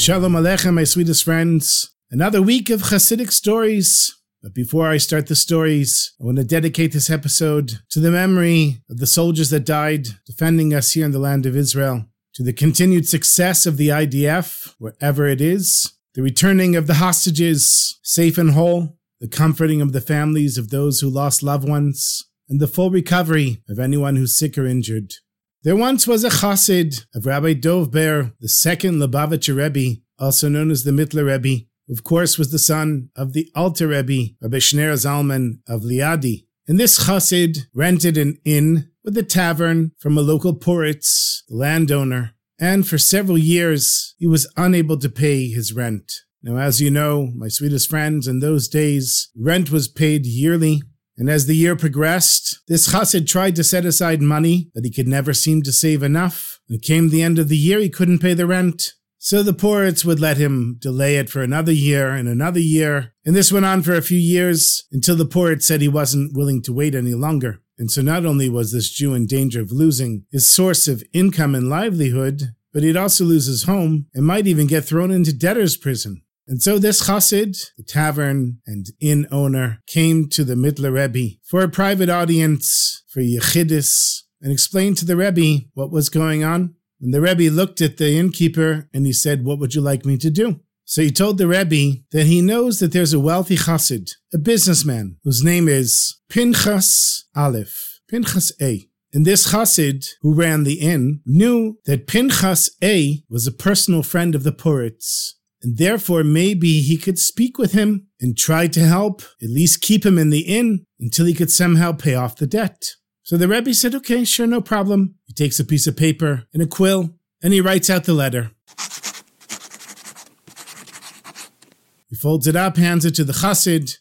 Shalom Aleichem, my sweetest friends. Another week of Hasidic stories. But before I start the stories, I want to dedicate this episode to the memory of the soldiers that died defending us here in the land of Israel, to the continued success of the IDF, wherever it is, the returning of the hostages safe and whole, the comforting of the families of those who lost loved ones, and the full recovery of anyone who's sick or injured. There once was a chassid of Rabbi Dov Ber, the second Lubavitcher Rebbe, also known as the Mittler Rebbe, who of course was the son of the Alter Rebbe, Rabbi Shneur Zalman of Liadi. And this chassid rented an inn with a tavern from a local poritz, the landowner, and for several years he was unable to pay his rent. Now, as you know, my sweetest friends, in those days, rent was paid yearly, and as the year progressed, this chassid tried to set aside money, but he could never seem to save enough. When came the end of the year, he couldn't pay the rent. So the poritz would let him delay it for another year and another year, and this went on for a few years until the poritz said he wasn't willing to wait any longer. And so not only was this Jew in danger of losing his source of income and livelihood, but he'd also lose his home and might even get thrown into debtor's prison. And so this chassid, the tavern and inn owner, came to the Mittler Rebbe for a private audience for Yechidis and explained to the Rebbe what was going on. And the Rebbe looked at the innkeeper and he said, What would you like me to do? So he told the Rebbe that he knows that there's a wealthy chassid, a businessman, whose name is Pinchas Aleph, Pinchas A. And this chassid who ran the inn knew that Pinchas A was a personal friend of the poritz, and therefore maybe he could speak with him and try to help, at least keep him in the inn until he could somehow pay off the debt. So the Rebbe said, okay, sure, no problem. He takes a piece of paper and a quill and he writes out the letter. He folds it up, hands it to the chassid.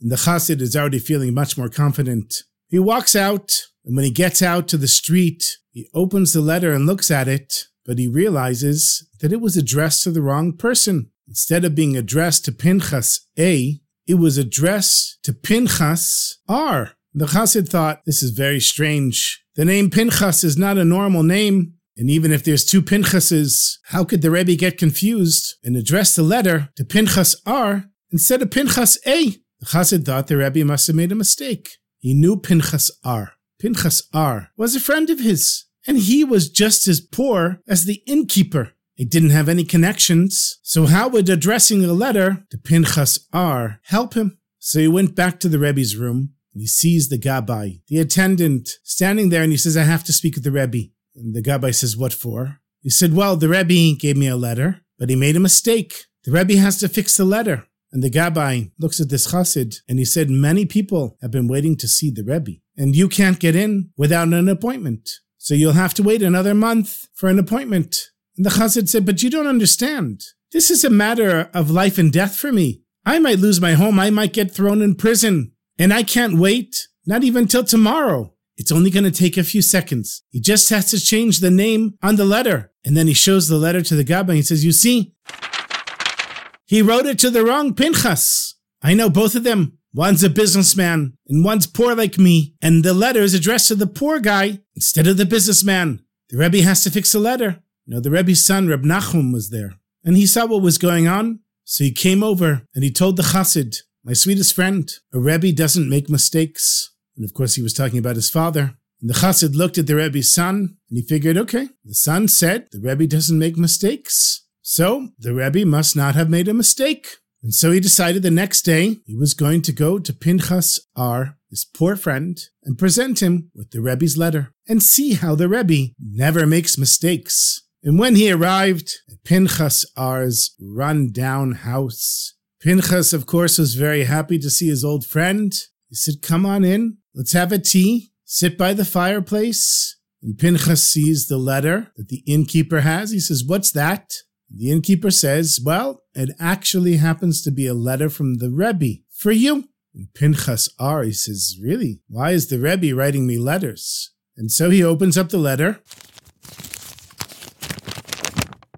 And the chassid is already feeling much more confident. He walks out, and when he gets out to the street, he opens the letter and looks at it, but he realizes that it was addressed to the wrong person. Instead of being addressed to Pinchas A, it was addressed to Pinchas R. The chassid thought, this is very strange. The name Pinchas is not a normal name. And even if there's two Pinchases, how could the Rebbe get confused and address the letter to Pinchas R instead of Pinchas A? The chassid thought the Rebbe must have made a mistake. He knew Pinchas R. Pinchas R was a friend of his, and he was just as poor as the innkeeper. He didn't have any connections, so how would addressing a letter to Pinchas R help him? So he went back to the Rebbe's room, and he sees the Gabbai, the attendant, standing there, and he says, I have to speak with the Rebbe. And the Gabbai says, What for? He said, Well, the Rebbe gave me a letter, but he made a mistake. The Rebbe has to fix the letter. And the Gabbai looks at this chassid and he said, Many people have been waiting to see the Rebbe, and you can't get in without an appointment. So you'll have to wait another month for an appointment. And the chassid said, But you don't understand. This is a matter of life and death for me. I might lose my home. I might get thrown in prison. And I can't wait, not even till tomorrow. It's only going to take a few seconds. He just has to change the name on the letter. And then he shows the letter to the Gabbai and he says, You see, he wrote it to the wrong Pinchas. I know both of them. One's a businessman and one's poor like me. And the letter is addressed to the poor guy instead of the businessman. The Rebbe has to fix the letter. You know, the Rebbe's son, Reb Nachum, was there. And he saw what was going on. So he came over and he told the chassid, my sweetest friend, a Rebbe doesn't make mistakes. And of course, he was talking about his father. And the chassid looked at the Rebbe's son and he figured, okay, the son said the Rebbe doesn't make mistakes. So the Rebbe must not have made a mistake. And so he decided the next day he was going to go to Pinchas R, his poor friend, and present him with the Rebbe's letter and see how the Rebbe never makes mistakes. And when he arrived at Pinchas R's run-down house, Pinchas, of course, was very happy to see his old friend. He said, Come on in, let's have a tea, sit by the fireplace, And Pinchas sees the letter that the innkeeper has. He says, What's that? The innkeeper says, Well, it actually happens to be a letter from the Rebbe for you. And Pinchas R says, Really? Why is the Rebbe writing me letters? And so he opens up the letter.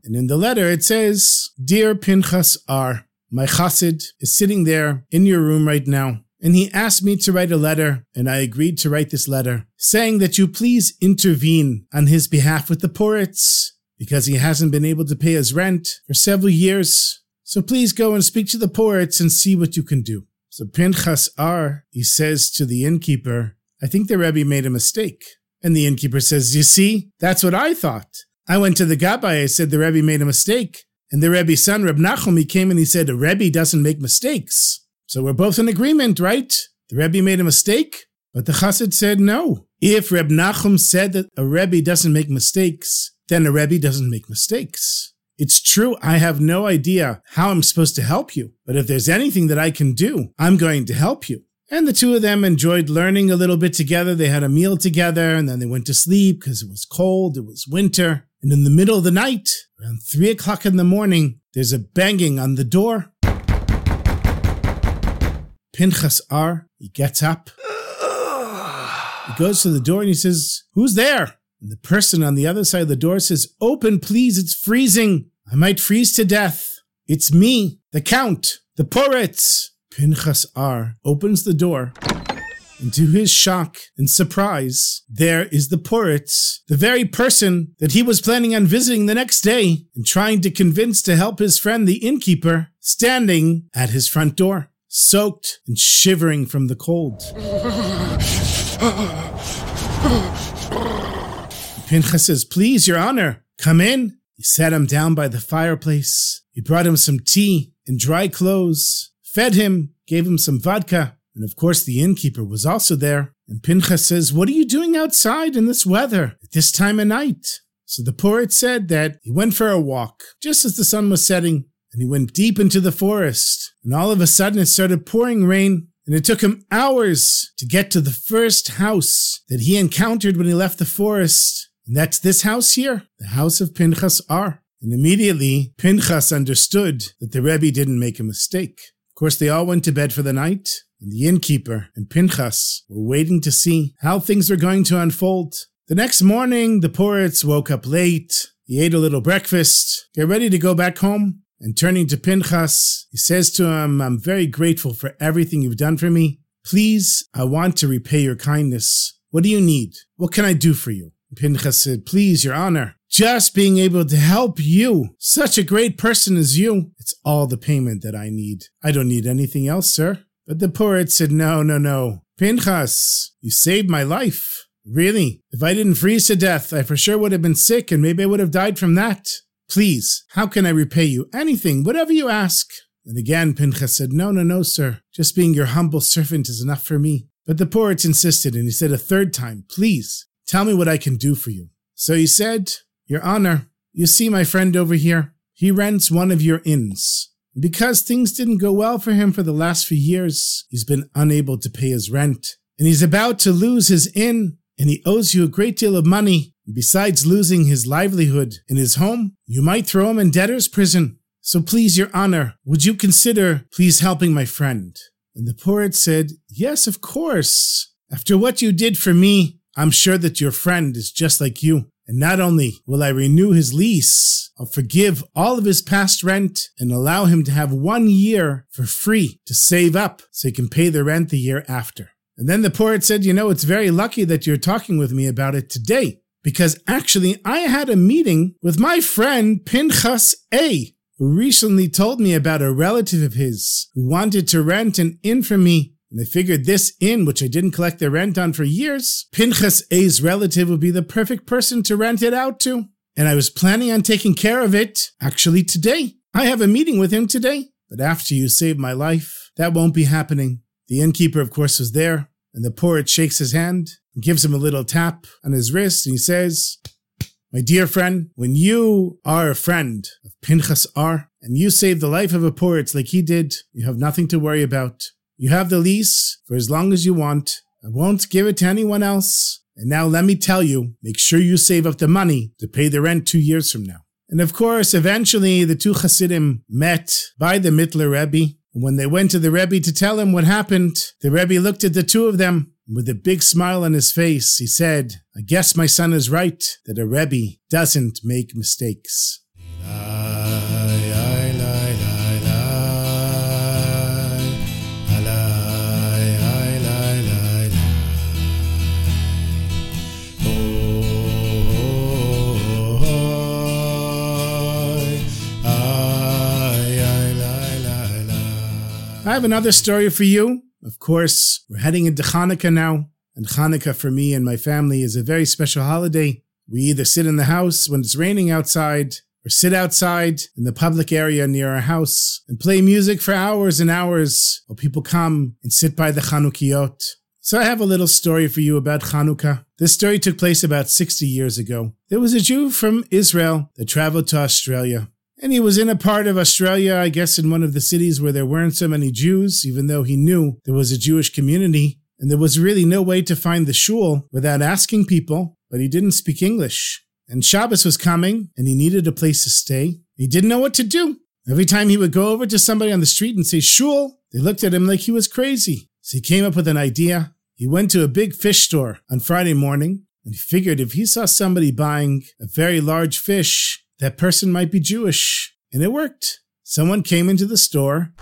And in the letter it says, Dear Pinchas R, my chassid is sitting there in your room right now. And he asked me to write a letter, and I agreed to write this letter, saying that you please intervene on his behalf with the Poritz, because he hasn't been able to pay his rent for several years. So please go and speak to the Poritz and see what you can do. So Pinchas R, he says to the innkeeper, I think the Rebbe made a mistake. And the innkeeper says, You see, that's what I thought. I went to the Gabbai, I said the Rebbe made a mistake. And the Rebbe's son, Reb Nachum, he came and he said, A Rebbe doesn't make mistakes. So we're both in agreement, right? The Rebbe made a mistake, but the Chassid said no. If Reb Nachum said that a Rebbe doesn't make mistakes, then a Rebbe doesn't make mistakes. It's true, I have no idea how I'm supposed to help you, but if there's anything that I can do, I'm going to help you. And the two of them enjoyed learning a little bit together. They had a meal together and then they went to sleep because it was cold, it was winter. And in the middle of the night, around three o'clock in the morning, there's a banging on the door. Pinchas R, he gets up. He goes to the door and he says, Who's there? And the person on the other side of the door says, Open, please, it's freezing. I might freeze to death. It's me, the Count, the Poritz. Pinchas R opens the door, and to his shock and surprise, there is the Poritz, the very person that he was planning on visiting the next day and trying to convince to help his friend the innkeeper, standing at his front door, soaked and shivering from the cold. Pinchas says, Please, Your Honor, come in. He sat him down by the fireplace. He brought him some tea and dry clothes, fed him, gave him some vodka, and of course the innkeeper was also there. And Pinchas says, What are you doing outside in this weather at this time of night? So the poritz said that he went for a walk just as the sun was setting, and he went deep into the forest. And all of a sudden it started pouring rain, and it took him hours to get to the first house that he encountered when he left the forest. And that's this house here, the house of Pinchas R. And immediately, Pinchas understood that the Rebbe didn't make a mistake. Of course, they all went to bed for the night, and the innkeeper and Pinchas were waiting to see how things were going to unfold. The next morning, the Poritz woke up late. He ate a little breakfast, get ready to go back home. And turning to Pinchas, he says to him, I'm very grateful for everything you've done for me. Please, I want to repay your kindness. What do you need? What can I do for you? Pinchas said, Please, Your Honor, just being able to help you, such a great person as you, it's all the payment that I need. I don't need anything else, sir. But the poritz said, No, no, no. Pinchas, you saved my life. Really? If I didn't freeze to death, I for sure would have been sick and maybe I would have died from that. Please, how can I repay you? Anything, whatever you ask. And again, Pinchas said, No, no, no, sir. Just being your humble servant is enough for me. But the poritz insisted and he said a third time, Please, Tell me what I can do for you. So he said, Your Honor, you see my friend over here? He rents one of your inns. Because things didn't go well for him for the last few years, he's been unable to pay his rent. And he's about to lose his inn, and he owes you a great deal of money. Besides losing his livelihood and his home, you might throw him in debtor's prison. So please, Your Honor, would you consider please helping my friend? And the poritz said, Yes, of course. After what you did for me, I'm sure that your friend is just like you. And not only will I renew his lease, I'll forgive all of his past rent and allow him to have one year for free to save up so he can pay the rent the year after. And then the poritz said, You know, it's very lucky that you're talking with me about it today because actually I had a meeting with my friend Pinchas A, who recently told me about a relative of his who wanted to rent an inn for me and they figured this inn, which I didn't collect the rent on for years, Pinchas A's relative would be the perfect person to rent it out to. And I was planning on taking care of it actually today. I have a meeting with him today. But after you saved my life, that won't be happening. The innkeeper, of course, was there, and the poritz shakes his hand and gives him a little tap on his wrist, and he says, My dear friend, when you are a friend of Pinchas R, and you save the life of a poritz like he did, you have nothing to worry about. You have the lease for as long as you want. I won't give it to anyone else. And now let me tell you, make sure you save up the money to pay the rent two years from now. And of course, eventually the two Hasidim met by the Mittler Rebbe. And when they went to the Rebbe to tell him what happened, the Rebbe looked at the two of them with a big smile on his face, he said, I guess my son is right that a Rebbe doesn't make mistakes. Ah. I have another story for you. Of course, we're heading into Hanukkah now, and Hanukkah for me and my family is a very special holiday. We either sit in the house when it's raining outside, or sit outside in the public area near our house and play music for hours and hours while people come and sit by the Chanukiot. So I have a little story for you about Hanukkah. This story took place about 60 years ago. There was a Jew from Israel that traveled to Australia. And he was in a part of Australia, I guess in one of the cities where there weren't so many Jews, even though he knew there was a Jewish community. And there was really no way to find the shul without asking people, but he didn't speak English. And Shabbos was coming, and he needed a place to stay. He didn't know what to do. Every time he would go over to somebody on the street and say shul, they looked at him like he was crazy. So he came up with an idea. He went to a big fish store on Friday morning, and he figured if he saw somebody buying a very large fish, that person might be Jewish. And it worked. Someone came into the store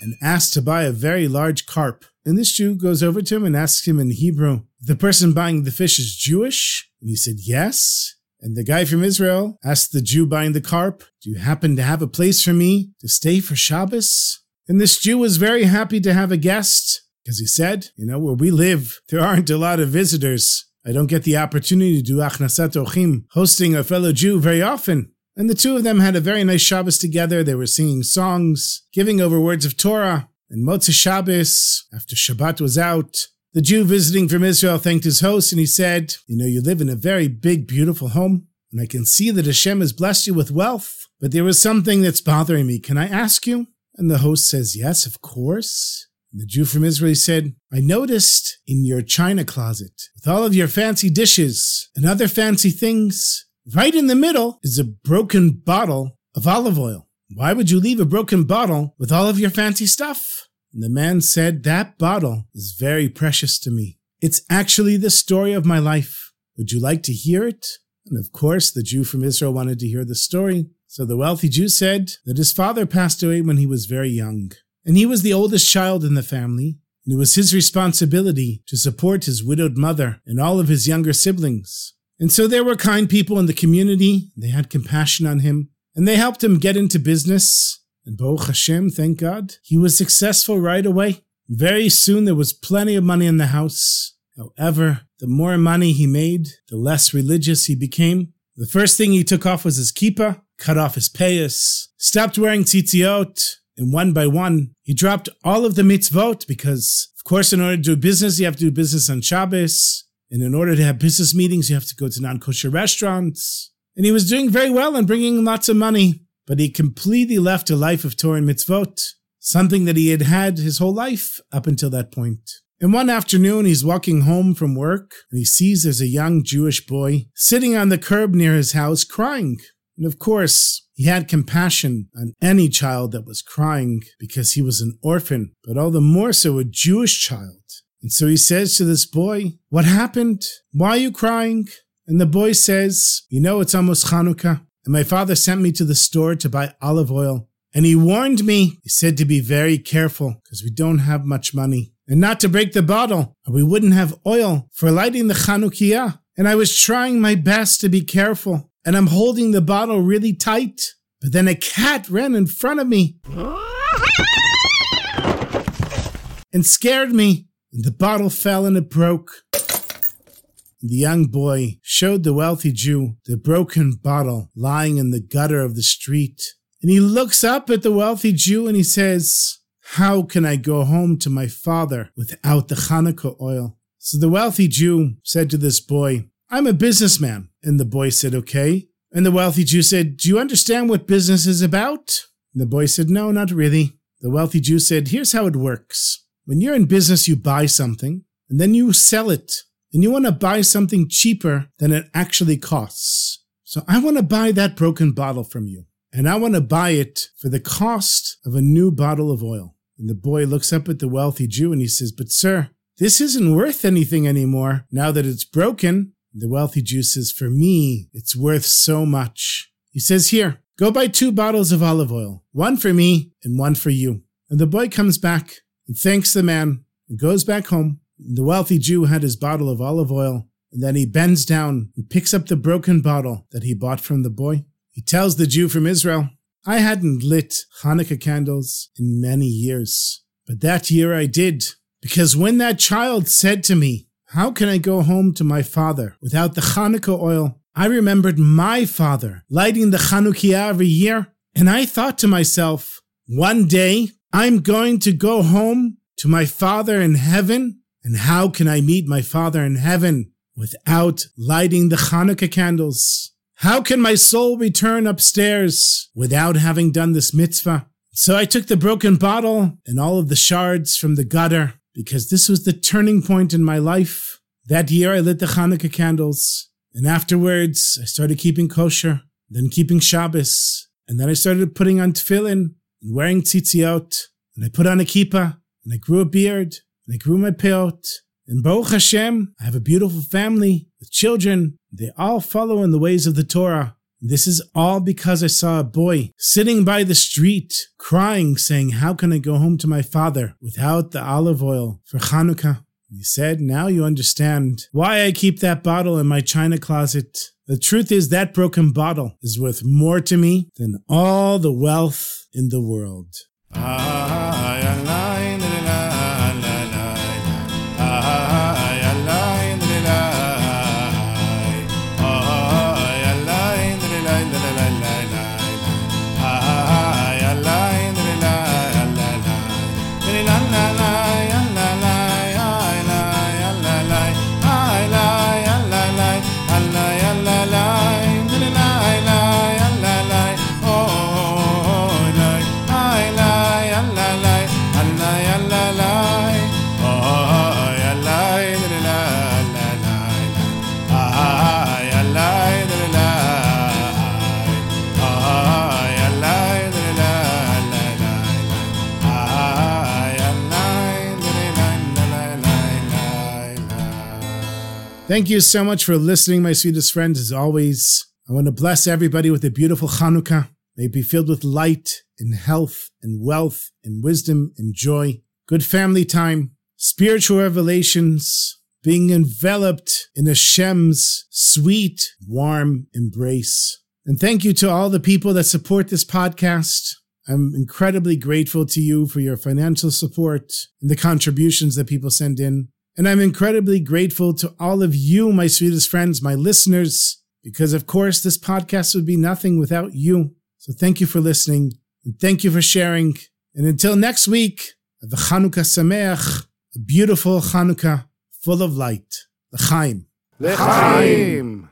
and asked to buy a very large carp. And this Jew goes over to him and asks him in Hebrew, the person buying the fish is Jewish? And he said, yes. And the guy from Israel asked the Jew buying the carp, do you happen to have a place for me to stay for Shabbos? And this Jew was very happy to have a guest because he said, you know, where we live, there aren't a lot of visitors. I don't get the opportunity to do Hachnasat Orchim, hosting a fellow Jew very often. And the two of them had a very nice Shabbos together. They were singing songs, giving over words of Torah. And Motzei Shabbos, after Shabbat was out, the Jew visiting from Israel thanked his host and he said, You know, you live in a very big, beautiful home, and I can see that Hashem has blessed you with wealth, but there is something that's bothering me. Can I ask you? And the host says, Yes, of course. The Jew from Israel said, I noticed in your china closet, with all of your fancy dishes and other fancy things, right in the middle is a broken bottle of olive oil. Why would you leave a broken bottle with all of your fancy stuff? And the man said, That bottle is very precious to me. It's actually the story of my life. Would you like to hear it? And of course, the Jew from Israel wanted to hear the story. So the wealthy Jew said that his father passed away when he was very young and he was the oldest child in the family, and it was his responsibility to support his widowed mother and all of his younger siblings. And so there were kind people in the community, they had compassion on him, and they helped him get into business. And Baruch Hashem, thank God, he was successful right away. Very soon there was plenty of money in the house. However, the more money he made, the less religious he became. The first thing he took off was his kippah, cut off his payas, stopped wearing tzitziot, and one by one, he dropped all of the mitzvot because, of course, in order to do business, you have to do business on Shabbos. And in order to have business meetings, you have to go to non kosher restaurants. And he was doing very well and bringing lots of money, but he completely left a life of Torah and mitzvot, something that he had had his whole life up until that point. And one afternoon, he's walking home from work and he sees there's a young Jewish boy sitting on the curb near his house crying. And of course, he had compassion on any child that was crying because he was an orphan, but all the more so a Jewish child. And so he says to this boy, What happened? Why are you crying? And the boy says, You know, it's almost Hanukkah, and my father sent me to the store to buy olive oil. And he warned me, he said to be very careful because we don't have much money and not to break the bottle or we wouldn't have oil for lighting the Chanukiah. And I was trying my best to be careful and I'm holding the bottle really tight. But then a cat ran in front of me and scared me, and the bottle fell and it broke. The young boy showed the wealthy Jew the broken bottle lying in the gutter of the street. And he looks up at the wealthy Jew and he says, How can I go home to my father without the Hanukkah oil? So the wealthy Jew said to this boy, I'm a businessman. And the boy said, Okay. And the wealthy Jew said, Do you understand what business is about? And the boy said, No, not really. The wealthy Jew said, Here's how it works. When you're in business, you buy something, and then you sell it. and you want to buy something cheaper than it actually costs. So I want to buy that broken bottle from you, and I want to buy it for the cost of a new bottle of oil. And the boy looks up at the wealthy Jew and he says, But sir, this isn't worth anything anymore now that it's broken. The wealthy Jew says, For me, it's worth so much. He says, Here, go buy two bottles of olive oil, one for me and one for you. And the boy comes back and thanks the man and goes back home. The wealthy Jew had his bottle of olive oil, and then he bends down and picks up the broken bottle that he bought from the boy. He tells the Jew from Israel, I hadn't lit Hanukkah candles in many years, but that year I did, because when that child said to me, How can I go home to my father without the Hanukkah oil? I remembered my father lighting the Chanukiah every year, and I thought to myself, one day I'm going to go home to my father in heaven, and how can I meet my father in heaven without lighting the Hanukkah candles? How can my soul return upstairs without having done this mitzvah? So I took the broken bottle and all of the shards from the gutter because this was the turning point in my life. That year I lit the Hanukkah candles and afterwards I started keeping kosher, then keeping Shabbos, and then I started putting on tefillin and wearing tzitziot, and I put on a kippah, and I grew a beard, and I grew my peot, and Baruch Hashem, I have a beautiful family with children. They all follow in the ways of the Torah. This is all because I saw a boy sitting by the street crying, saying, How can I go home to my father without the olive oil for Hanukkah? He said, Now you understand why I keep that bottle in my china closet. The truth is, that broken bottle is worth more to me than all the wealth in the world. Ah. night. Thank you so much for listening, my sweetest friends. As always, I want to bless everybody with a beautiful Chanukah. May it be filled with light and health and wealth and wisdom and joy, good family time, spiritual revelations, being enveloped in Hashem's sweet, warm embrace. And thank you to all the people that support this podcast. I'm incredibly grateful to you for your financial support and the contributions that people send in. And I'm incredibly grateful to all of you, my sweetest friends, my listeners, because of course this podcast would be nothing without you. So thank you for listening and thank you for sharing. And until next week, the Chanukah Sameach, a beautiful Chanukah full of light. L'chaim. L'chaim.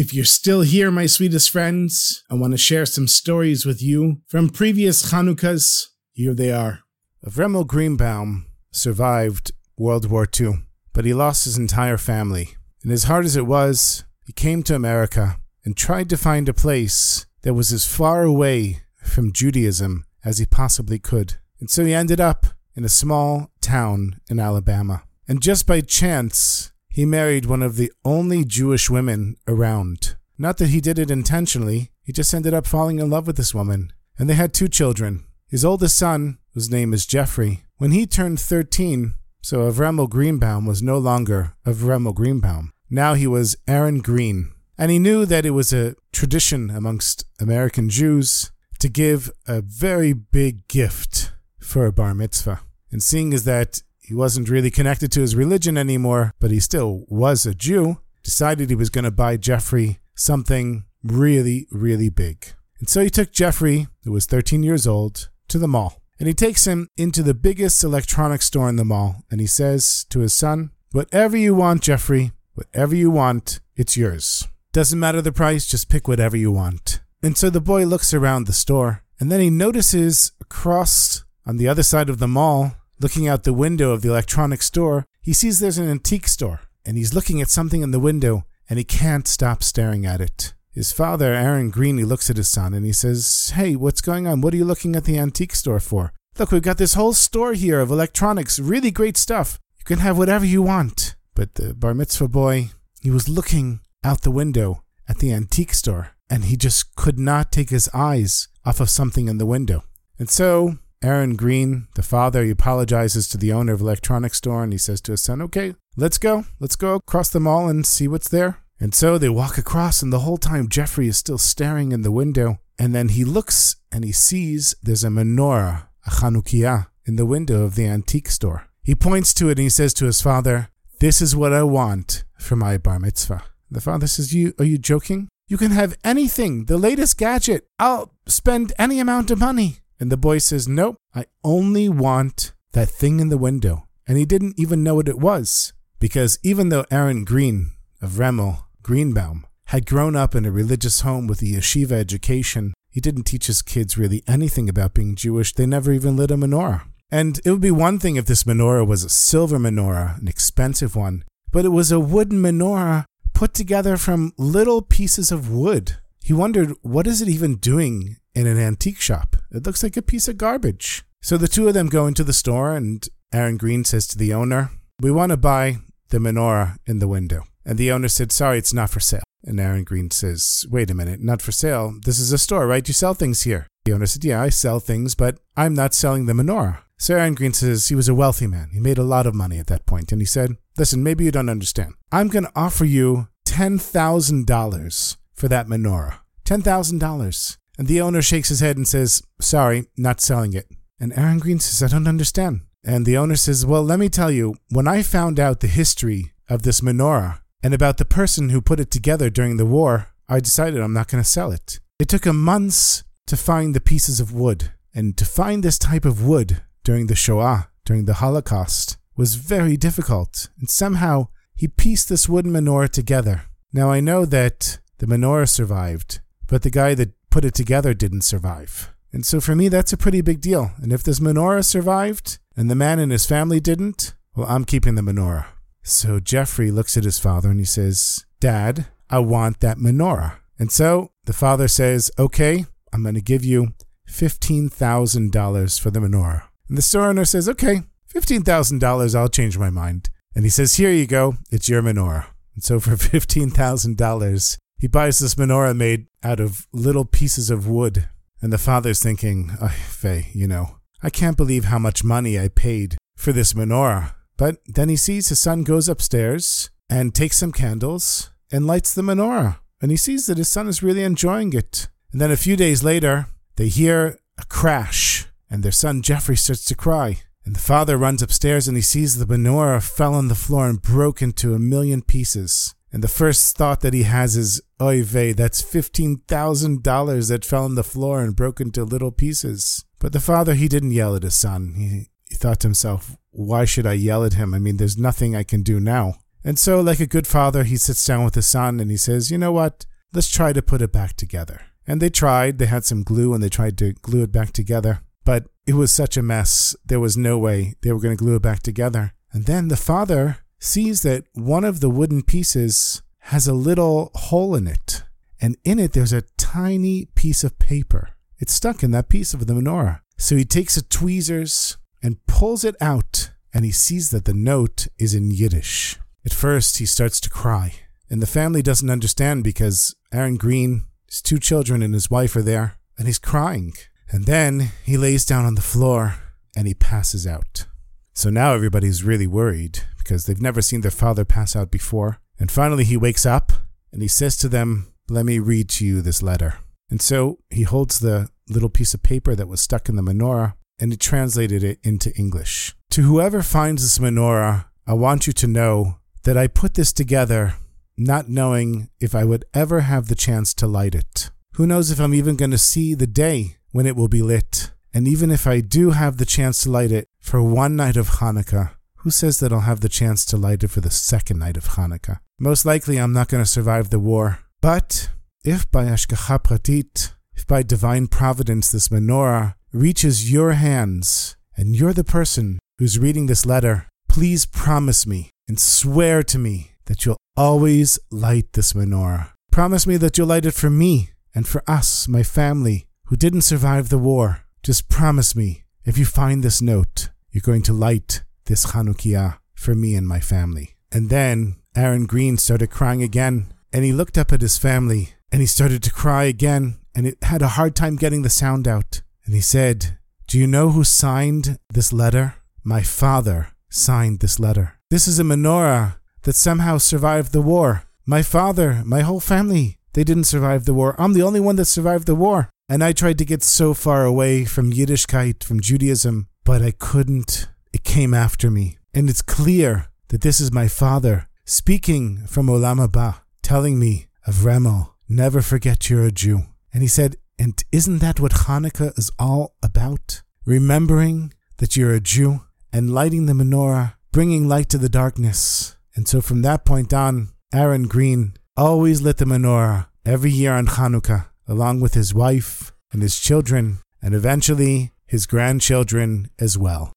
If you're still here, my sweetest friends, I want to share some stories with you from previous Chanukas. Here they are. Avremel Greenbaum survived World War II, but he lost his entire family. And as hard as it was, he came to America and tried to find a place that was as far away from Judaism as he possibly could. And so he ended up in a small town in Alabama. And just by chance, he married one of the only Jewish women around. Not that he did it intentionally, he just ended up falling in love with this woman. And they had two children. His oldest son, whose name is Jeffrey, when he turned 13, so Avremel Greenbaum was no longer Avremel Greenbaum. Now he was Aaron Green. And he knew that it was a tradition amongst American Jews to give a very big gift for a bar mitzvah. And seeing as that he wasn't really connected to his religion anymore, but he still was a Jew, decided he was going to buy Jeffrey something really, really big. And so he took Jeffrey, who was 13 years old, to the mall. And he takes him into the biggest electronics store in the mall and he says to his son, Whatever you want, Jeffrey, whatever you want, it's yours. Doesn't matter the price, just pick whatever you want. And so the boy looks around the store and then he notices across on the other side of the mall, looking out the window of the electronics store, he sees there's an antique store and he's looking at something in the window and he can't stop staring at it. His father, Aaron Green, he looks at his son and he says, Hey, what's going on? What are you looking at the antique store for? Look, we've got this whole store here of electronics, really great stuff. You can have whatever you want. But the bar mitzvah boy, he was looking out the window at the antique store and he just could not take his eyes off of something in the window. And so Aaron Green, the father, he apologizes to the owner of electronics store and he says to his son, Okay, let's go. Let's go across the mall and see what's there. And so they walk across, and the whole time Jeffrey is still staring in the window. And then he looks and he sees there's a menorah, a Chanukiah, in the window of the antique store. He points to it and he says to his father, This is what I want for my bar mitzvah. The father says, You are you joking? You can have anything, the latest gadget. I'll spend any amount of money. And the boy says, Nope, I only want that thing in the window. And he didn't even know what it was. Because even though Aaron Green Avremel Greenbaum had grown up in a religious home with a yeshiva education, he didn't teach his kids really anything about being Jewish. They never even lit a menorah. And it would be one thing if this menorah was a silver menorah, an expensive one, but it was a wooden menorah put together from little pieces of wood. He wondered, what is it even doing in an antique shop? It looks like a piece of garbage. So the two of them go into the store, and Aaron Green says to the owner, We want to buy the menorah in the window. And the owner said, Sorry, it's not for sale. And Aaron Green says, Wait a minute, not for sale. This is a store, right? You sell things here. The owner said, Yeah, I sell things, but I'm not selling the menorah. So Aaron Green says he was a wealthy man. He made a lot of money at that point, And he said, Listen, maybe you don't understand. I'm going to offer you $10,000 for that menorah. $10,000. And the owner shakes his head and says, Sorry, not selling it. And Aaron Green says, I don't understand. And the owner says, Well, let me tell you, when I found out the history of this menorah and about the person who put it together during the war, I decided I'm not going to sell it. It took him months to find the pieces of wood. And to find this type of wood during the Shoah, during the Holocaust, was very difficult. And somehow he pieced this wooden menorah together. Now I know that the menorah survived, but the guy that put it together didn't survive. And so for me, that's a pretty big deal. And if this menorah survived and the man and his family didn't, well, I'm keeping the menorah. So Jeffrey looks at his father and he says, Dad, I want that menorah. And so the father says, Okay, I'm going to give you $15,000 for the menorah. And the store owner says, Okay, $15,000, I'll change my mind. And he says, Here you go, it's your menorah. And so for $15,000, he buys this menorah made out of little pieces of wood. And the father's thinking, Faye, you know, I can't believe how much money I paid for this menorah. But then he sees his son goes upstairs and takes some candles and lights the menorah. And he sees that his son is really enjoying it. And then a few days later, they hear a crash, and their son Jeffrey starts to cry. And the father runs upstairs and he sees the menorah fell on the floor and broke into a million pieces. And the first thought that he has is, oy vey, that's $15,000 that fell on the floor and broke into little pieces. But the father, he didn't yell at his son. He, he thought to himself, why should I yell at him? I mean, there's nothing I can do now. And so, like a good father, he sits down with his son and he says, you know what? Let's try to put it back together. And they tried. They had some glue and they tried to glue it back together. But it was such a mess. There was no way they were going to glue it back together. And then the father sees that one of the wooden pieces has a little hole in it. And in it, there's a tiny piece of paper. It's stuck in that piece of the menorah. So he takes a tweezers and pulls it out, and he sees that the note is in Yiddish. At first, he starts to cry. And the family doesn't understand because Aaron Green, his two children, and his wife are there, and he's crying. And then he lays down on the floor and he passes out. So now everybody's really worried because they've never seen their father pass out before. And finally he wakes up and he says to them, Let me read to you this letter. And so he holds the little piece of paper that was stuck in the menorah and he translated it into English. To whoever finds this menorah, I want you to know that I put this together not knowing if I would ever have the chance to light it. Who knows if I'm even going to see the day when it will be lit. And even if I do have the chance to light it for one night of Hanukkah, who says that I'll have the chance to light it for the second night of Hanukkah? Most likely I'm not going to survive the war. But if by Hashgacha Pratit, if by divine providence this menorah reaches your hands, and you're the person who's reading this letter, please promise me and swear to me that you'll always light this menorah. Promise me that you'll light it for me and for us, my family, who didn't survive the war. Just promise me, if you find this note, you're going to light this Chanukiah for me and my family. And then Aaron Green started crying again, and he looked up at his family, and he started to cry again, and it had a hard time getting the sound out. And he said, Do you know who signed this letter? My father signed this letter. This is a menorah that somehow survived the war. My father, my whole family, they didn't survive the war. I'm the only one that survived the war. And I tried to get so far away from Yiddishkeit, from Judaism, but I couldn't. It came after me. And it's clear that this is my father speaking from Olam Haba, telling me, Avremo, never forget you're a Jew. And he said, and isn't that what Hanukkah is all about? Remembering that you're a Jew and lighting the menorah, bringing light to the darkness. And so from that point on, Aaron Green always lit the menorah every year on Hanukkah, along with his wife and his children, and eventually his grandchildren as well.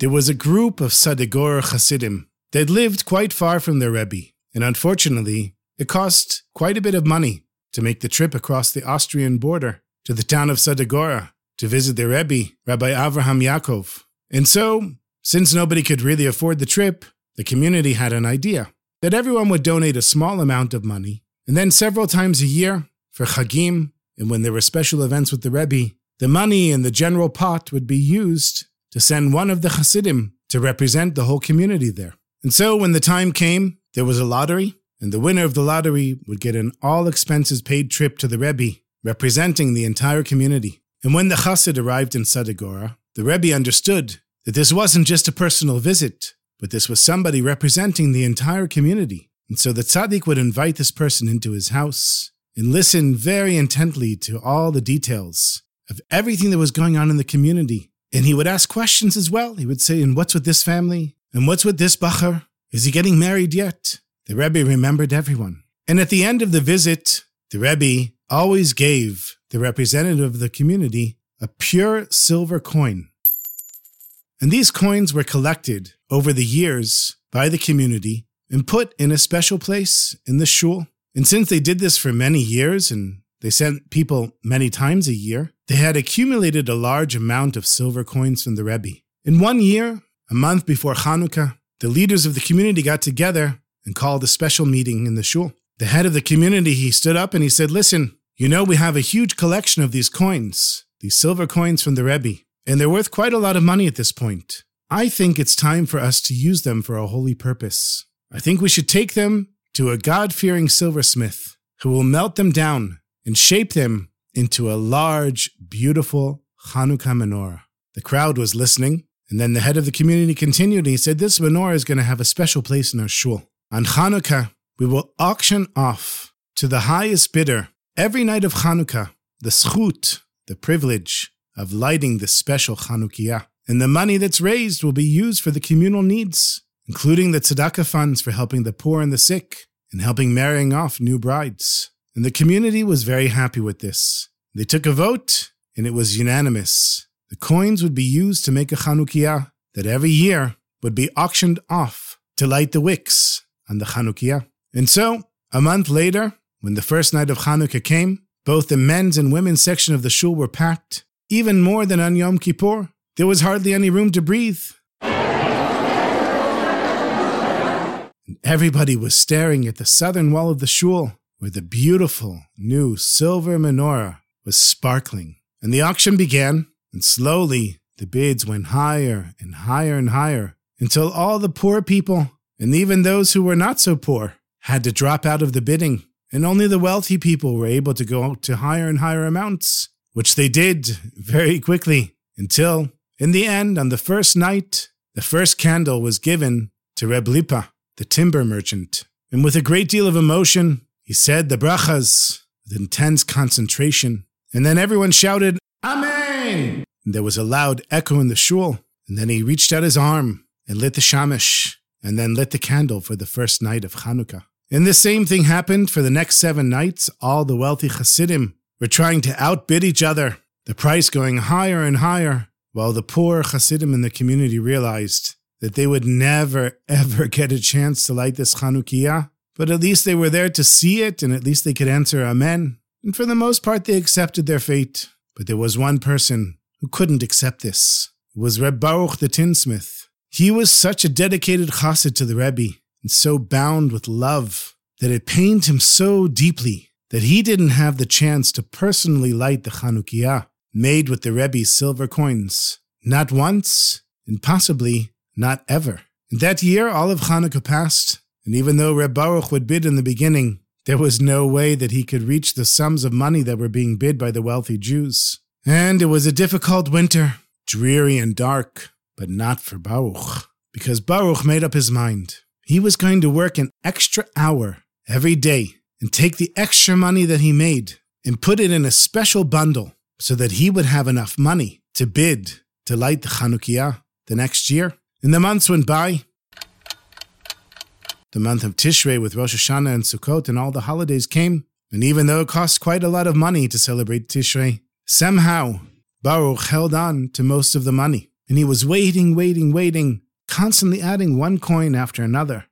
There was a group of Sadegor Hasidim. They'd lived quite far from their Rebbe, and unfortunately, it cost quite a bit of money to make the trip across the Austrian border to the town of Sadegora to visit their Rebbe, Rabbi Avraham Yaakov. And so, since nobody could really afford the trip, the community had an idea that everyone would donate a small amount of money, and then several times a year, for Chagim, and when there were special events with the Rebbe, the money in the general pot would be used to send one of the Hasidim to represent the whole community there. And so when the time came, there was a lottery, and the winner of the lottery would get an all expenses paid trip to the Rebbe, representing the entire community. And when the Chassid arrived in Sadegora, the Rebbe understood that this wasn't just a personal visit, but this was somebody representing the entire community. And so the tzaddik would invite this person into his house and listen very intently to all the details of everything that was going on in the community and he would ask questions as well. He would say, And what's with this family? And what's with this Bacher? Is he getting married yet? The Rebbe remembered everyone. And at the end of the visit, the Rebbe always gave the representative of the community a pure silver coin. And these coins were collected over the years by the community and put in a special place in the shul. And since they did this for many years and they sent people many times a year, they had accumulated a large amount of silver coins from the Rebbe. In one year, a month before Hanukkah, the leaders of the community got together and called a special meeting in the shul. The head of the community, he stood up and he said, Listen, you know, we have a huge collection of these coins, these silver coins from the Rebbe, and they're worth quite a lot of money at this point. I think it's time for us to use them for a holy purpose. I think we should take them to a God fearing silversmith who will melt them down and shape them into a large, beautiful Hanukkah menorah. The crowd was listening, and then the head of the community continued and he said, This menorah is going to have a special place in our shul. On Hanukkah, we will auction off to the highest bidder every night of Hanukkah the schut, the privilege of lighting the special Chanukiah. And the money that's raised will be used for the communal needs, including the tzedakah funds for helping the poor and the sick and helping marrying off new brides. And the community was very happy with this. They took a vote, and it was unanimous. The coins would be used to make a Chanukiah that every year would be auctioned off to light the wicks on the Chanukiah. And so, a month later, when the first night of Hanukkah came, both the men's and women's section of the shul were packed, even more than on Yom Kippur. There was hardly any room to breathe. And everybody was staring at the southern wall of the shul, where the beautiful new silver menorah was sparkling. And the auction began, and slowly the bids went higher and higher and higher until all the poor people, and even those who were not so poor, had to drop out of the bidding, and only the wealthy people were able to go to higher and higher amounts. which they did very quickly until, in the end, on the first night, the first candle was given to Reb Lipa, the timber merchant. And with a great deal of emotion, he said the brachas with intense concentration. And then everyone shouted, Amen! And there was a loud echo in the shul. And then he reached out his arm and lit the shamish, and then lit the candle for the first night of Hanukkah. And the same thing happened for the next seven nights. All the wealthy Hasidim were trying to outbid each other, the price going higher and higher, while the poor Hasidim in the community realized that they would never, ever get a chance to light this Chanukiah. But at least they were there to see it, and at least they could answer Amen. And for the most part, they accepted their fate. But there was one person who couldn't accept this. It was Reb Baruch the tinsmith. He was such a dedicated chassid to the Rebbe and so bound with love that it pained him so deeply that he didn't have the chance to personally light the Chanukiah made with the Rebbe's silver coins. Not once, and possibly not ever. And that year, all of Hanukkah passed, and even though Reb Baruch would bid in the beginning, there was no way that he could reach the sums of money that were being bid by the wealthy Jews. And it was a difficult winter, dreary and dark, but not for Baruch, because Baruch made up his mind. He was going to work an extra hour every day and take the extra money that he made and put it in a special bundle so that he would have enough money to bid to light the Chanukiah the next year. And the months went by. The month of Tishrei with Rosh Hashanah and Sukkot and all the holidays came. And even though it cost quite a lot of money to celebrate Tishrei, somehow Baruch held on to most of the money. And he was waiting, waiting, waiting, constantly adding one coin after another,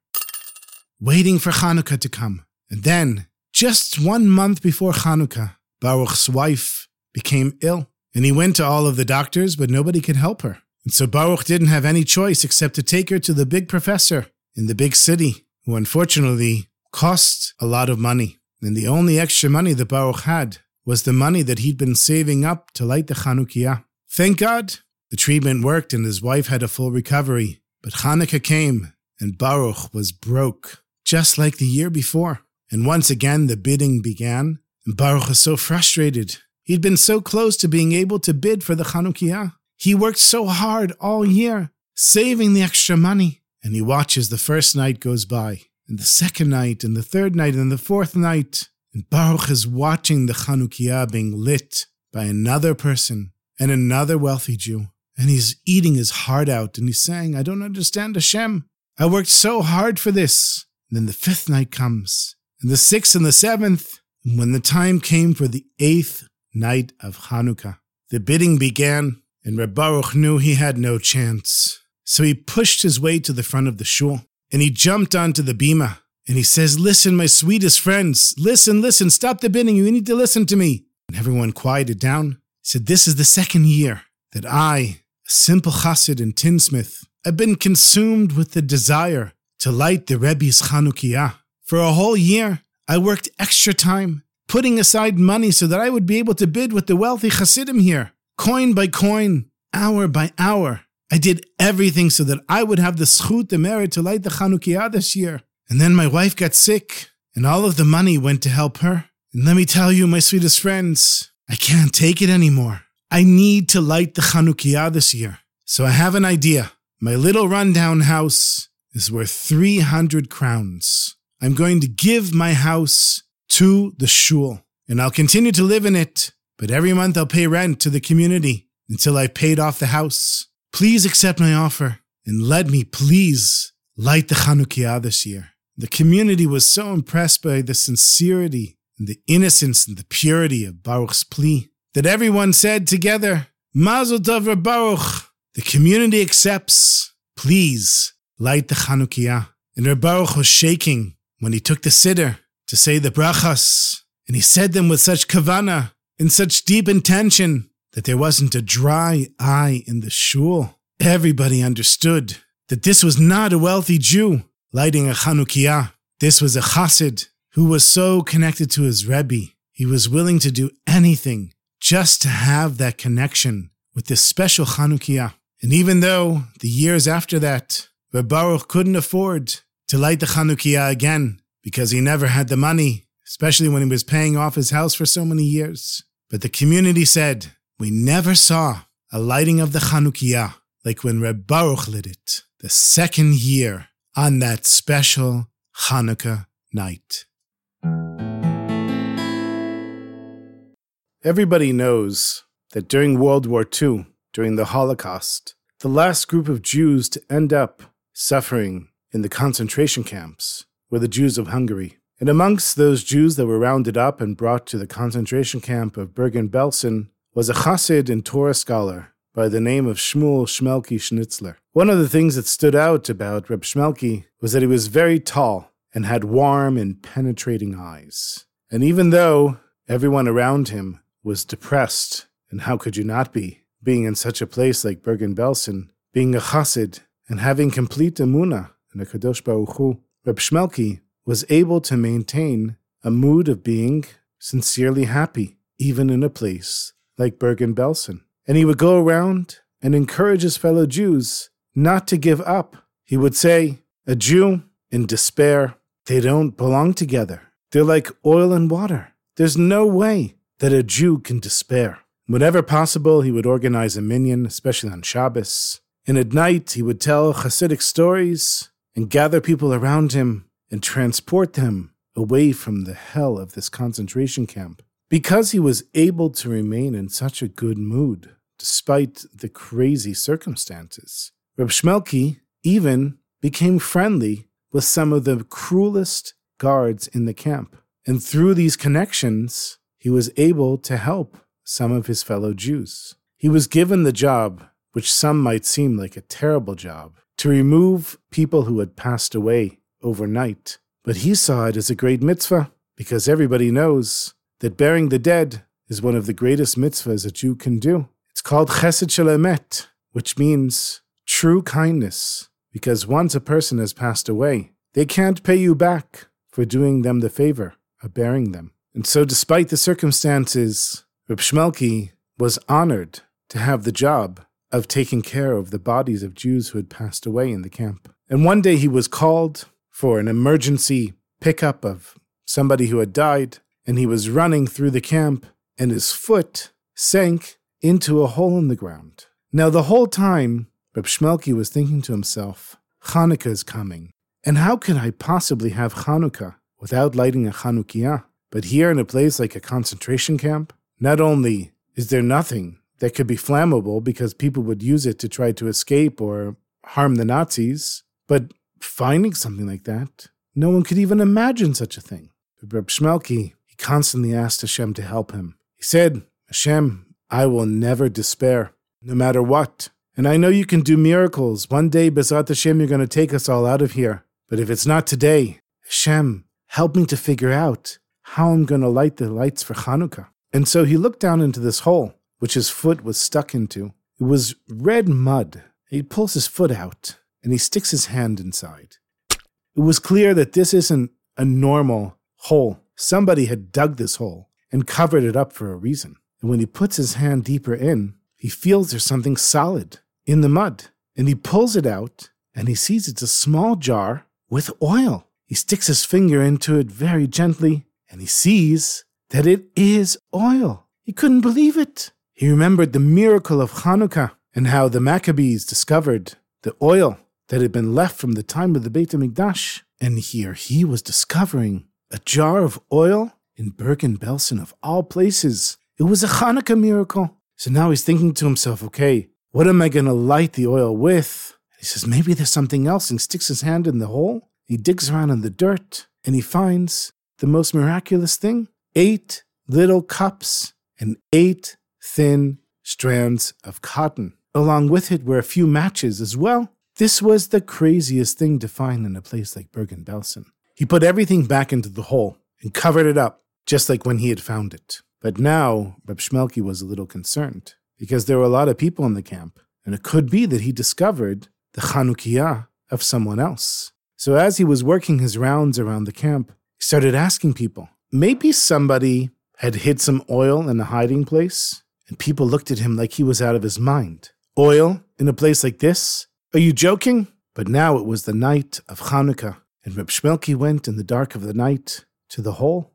waiting for Hanukkah to come. And then, just one month before Hanukkah, Baruch's wife became ill. And he went to all of the doctors, but nobody could help her. And so Baruch didn't have any choice except to take her to the big professor in the big city, who unfortunately cost a lot of money. And the only extra money that Baruch had was the money that he'd been saving up to light the Chanukiah. Thank God the treatment worked and his wife had a full recovery. But Hanukkah came and Baruch was broke, just like the year before. And once again the bidding began, and Baruch was so frustrated. He'd been so close to being able to bid for the Chanukiah. He worked so hard all year, saving the extra money. And he watches the first night goes by, and the second night, and the third night, and the fourth night. And Baruch is watching the Chanukiah being lit by another person and another wealthy Jew. And he's eating his heart out and he's saying, I don't understand Hashem. I worked so hard for this. And then the fifth night comes, and the sixth and the seventh. And when the time came for the eighth night of Hanukkah, the bidding began, and Reb Baruch knew he had no chance. So he pushed his way to the front of the shul, and he jumped onto the bima, and he says, Listen, my sweetest friends, listen, listen, stop the bidding, you need to listen to me. And everyone quieted down. Said, This is the second year that I, simple chassid and tinsmith, have been consumed with the desire to light the Rebbe's Chanukiah. For a whole year, I worked extra time, putting aside money so that I would be able to bid with the wealthy chassidim here, coin by coin, hour by hour. I did everything so that I would have the schut, the merit to light the Chanukiah this year. And then my wife got sick, and all of the money went to help her. And let me tell you, my sweetest friends, I can't take it anymore. I need to light the Chanukiah this year. So I have an idea. My little rundown house is worth 300 crowns. I'm going to give my house to the shul, and I'll continue to live in it, but every month I'll pay rent to the community until I've paid off the house. Please accept my offer and let me please light the Chanukiah this year. The community was so impressed by the sincerity and the innocence and the purity of Baruch's plea that everyone said together, Mazel Tov Baruch. The community accepts. Please light the Chanukiah. And Baruch was shaking when he took the siddur to say the brachas, and he said them with such kavana, in such deep intention, that there wasn't a dry eye in the shul. Everybody understood that this was not a wealthy Jew lighting a Chanukiah. This was a chassid who was so connected to his Rebbe. He was willing to do anything just to have that connection with this special Chanukiah. And even though the years after that, Reb Baruch couldn't afford to light the Chanukiah again because he never had the money, especially when he was paying off his house for so many years. But the community said, We never saw a lighting of the Chanukiah like when Reb Baruch lit it the second year on that special Hanukkah night. Everybody knows that during World War II, during the Holocaust, the last group of Jews to end up suffering in the concentration camps were the Jews of Hungary. And amongst those Jews that were rounded up and brought to the concentration camp of Bergen-Belsen was a Chassid and Torah scholar by the name of Shmuel Shmelki Schnitzler. One of the things that stood out about Reb Shmelki was that he was very tall and had warm and penetrating eyes. And even though everyone around him was depressed, and how could you not be, being in such a place like Bergen-Belsen, being a Chassid, and having complete emuna in the Kadosh Baruch Hu, Reb Shmelki was able to maintain a mood of being sincerely happy, even in a place like Bergen-Belsen. And he would go around and encourage his fellow Jews not to give up. He would say, A Jew in despair, they don't belong together. They're like oil and water. There's no way that a Jew can despair. Whenever possible, he would organize a minyan, especially on Shabbos. And at night, he would tell Hasidic stories and gather people around him and transport them away from the hell of this concentration camp. Because he was able to remain in such a good mood, despite the crazy circumstances, Reb Shmelki even became friendly with some of the cruelest guards in the camp. And through these connections, he was able to help some of his fellow Jews. He was given the job, which some might seem like a terrible job, to remove people who had passed away overnight. But he saw it as a great mitzvah because everybody knows that burying the dead is one of the greatest mitzvahs a Jew can do. It's called chesed shel which means true kindness, because once a person has passed away, they can't pay you back for doing them the favor of burying them. And so, despite the circumstances, Reb was honored to have the job of taking care of the bodies of Jews who had passed away in the camp. And one day he was called for an emergency pickup of somebody who had died, and he was running through the camp, and his foot sank into a hole in the ground. Now, the whole time, Reb was thinking to himself, Hanukkah is coming, and how can I possibly have Hanukkah without lighting a Chanukiah? But here in a place like a concentration camp, not only is there nothing that could be flammable because people would use it to try to escape or harm the Nazis, but finding something like that. No one could even imagine such a thing. Reb Shmelki, he constantly asked Hashem to help him. He said, Hashem, I will never despair, no matter what. And I know you can do miracles. One day, Bezrat Hashem, you're going to take us all out of here. But if it's not today, Hashem, help me to figure out how I'm going to light the lights for Hanukkah. And so he looked down into this hole, which his foot was stuck into. It was red mud. He pulls his foot out and he sticks his hand inside. It was clear that this isn't a normal hole. Somebody had dug this hole and covered it up for a reason. And when he puts his hand deeper in, he feels there's something solid in the mud. And he pulls it out and he sees it's a small jar with oil. He sticks his finger into it very gently and he sees that it is oil. He couldn't believe it. He remembered the miracle of Hanukkah and how the Maccabees discovered the oil that had been left from the time of the Beit HaMikdash. And here he was discovering a jar of oil in Bergen-Belsen of all places. It was a Hanukkah miracle. So now he's thinking to himself, okay, what am I going to light the oil with? He says, maybe there's something else and sticks his hand in the hole. He digs around in the dirt and he finds the most miraculous thing eight little cups and eight thin strands of cotton. Along with it were a few matches as well. This was the craziest thing to find in a place like Bergen-Belsen. He put everything back into the hole and covered it up, just like when he had found it. But now, Reb Shmelki was a little concerned, because there were a lot of people in the camp, and it could be that he discovered the Chanukiah of someone else. So as he was working his rounds around the camp, started asking people. Maybe somebody had hid some oil in a hiding place, and people looked at him like he was out of his mind. Oil in a place like this? Are you joking? But now it was the night of Hanukkah, and Reb Shmelki went in the dark of the night to the hole.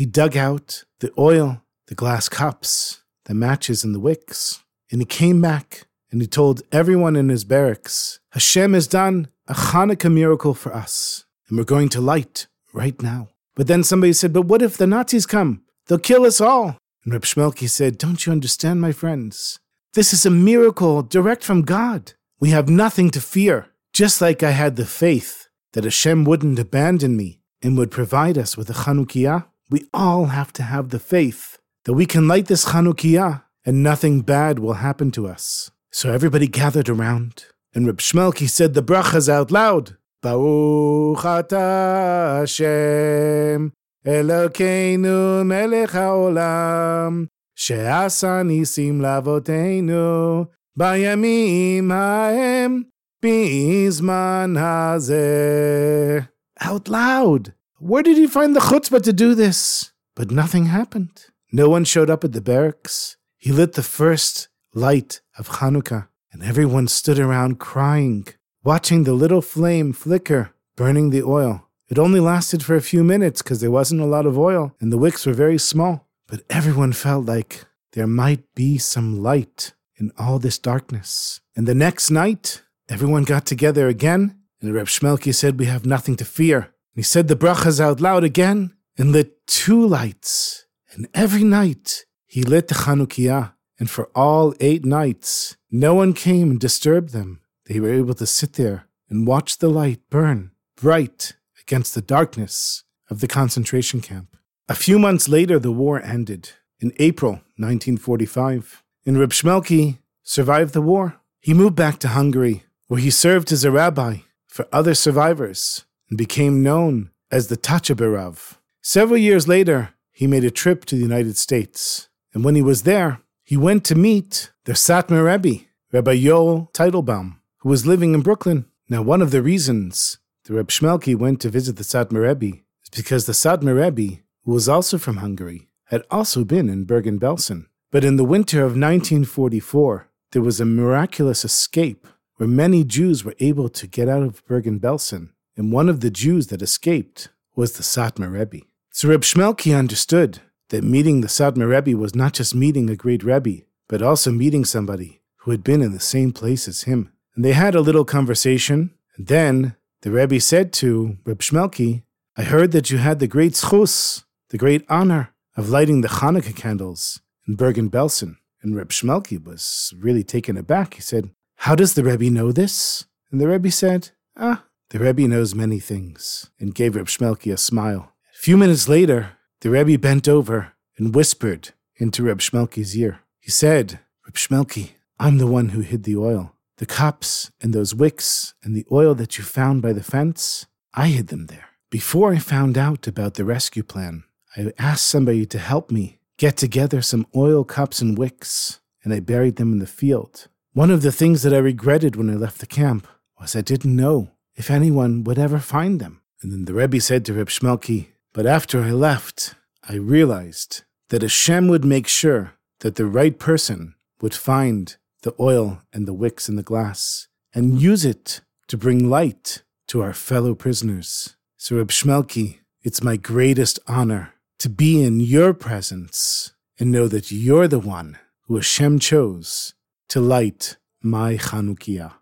he dug out the oil, the glass cups, the matches, and the wicks. And he came back and he told everyone in his barracks Hashem has done a Hanukkah miracle for us, and we're going to light right now. But then somebody said, But what if the Nazis come? They'll kill us all. And Reb Shmelki said, Don't you understand, my friends? This is a miracle direct from God. We have nothing to fear. Just like I had the faith that Hashem wouldn't abandon me and would provide us with a Chanukiah, we all have to have the faith that we can light this Chanukiah and nothing bad will happen to us. So everybody gathered around, and Reb Shmelki said the brachas out loud. Baruch atah Hashem, Elokeinu melech haolam, she'asa nisim lavotenu, bayamim ha'em, bizman hazeh. Out loud. Where did he find the chutzpah to do this? But nothing happened. No one showed up at the barracks. He lit the first light of Hanukkah, and everyone stood around crying, watching the little flame flicker, burning the oil. It only lasted for a few minutes because there wasn't a lot of oil and the wicks were very small, but everyone felt like there might be some light in all this darkness. And the next night, everyone got together again, and Reb Shmelki said, We have nothing to fear. He said the brachas out loud again and lit two lights. And every night he lit the Chanukiah, and for all eight nights, no one came and disturbed them. They were able to sit there and watch the light burn bright against the darkness of the concentration camp. A few months later, the war ended in April 1945, and Reb Shmelki survived the war. He moved back to Hungary, where he served as a rabbi for other survivors and became known as the Tachaberav. Several years later, he made a trip to the United States. And when he was there, he went to meet the Satmar Rebbe, Rabbi Yoel Teitelbaum, who was living in Brooklyn. Now, one of the reasons the Reb Shmelki went to visit the Satmar Rebbe is because the Satmar Rebbe, who was also from Hungary, had also been in Bergen-Belsen. But in the winter of 1944, there was a miraculous escape where many Jews were able to get out of Bergen-Belsen, and one of the Jews that escaped was the Satmar Rebbe. So Reb Shmelki understood that meeting the Satmar Rebbe was not just meeting a great Rebbe, but also meeting somebody who had been in the same place as him. And they had a little conversation, and then the Rebbe said to Reb Shmelki, I heard that you had the great schus, the great honor of lighting the Hanukkah candles in Bergen-Belsen. And Reb Shmelki was really taken aback. He said, How does the Rebbe know this? And the Rebbe said, Ah, the Rebbe knows many things, and gave Reb Shmelki a smile A few minutes later, the Rebbe bent over and whispered into Reb Shmelki's ear. He said, Reb Shmelki, I'm the one who hid the oil. The cups and those wicks and the oil that you found by the fence, I hid them there. Before I found out about the rescue plan, I asked somebody to help me get together some oil cups and wicks, and I buried them in the field. One of the things that I regretted when I left the camp was I didn't know if anyone would ever find them. And then the Rebbe said to Reb Shmelki, but after I left, I realized that Hashem would make sure that the right person would find the oil and the wicks in the glass and use it to bring light to our fellow prisoners. So, Reb Shmelki, it's my greatest honor to be in your presence and know that you're the one who Hashem chose to light my Chanukiah.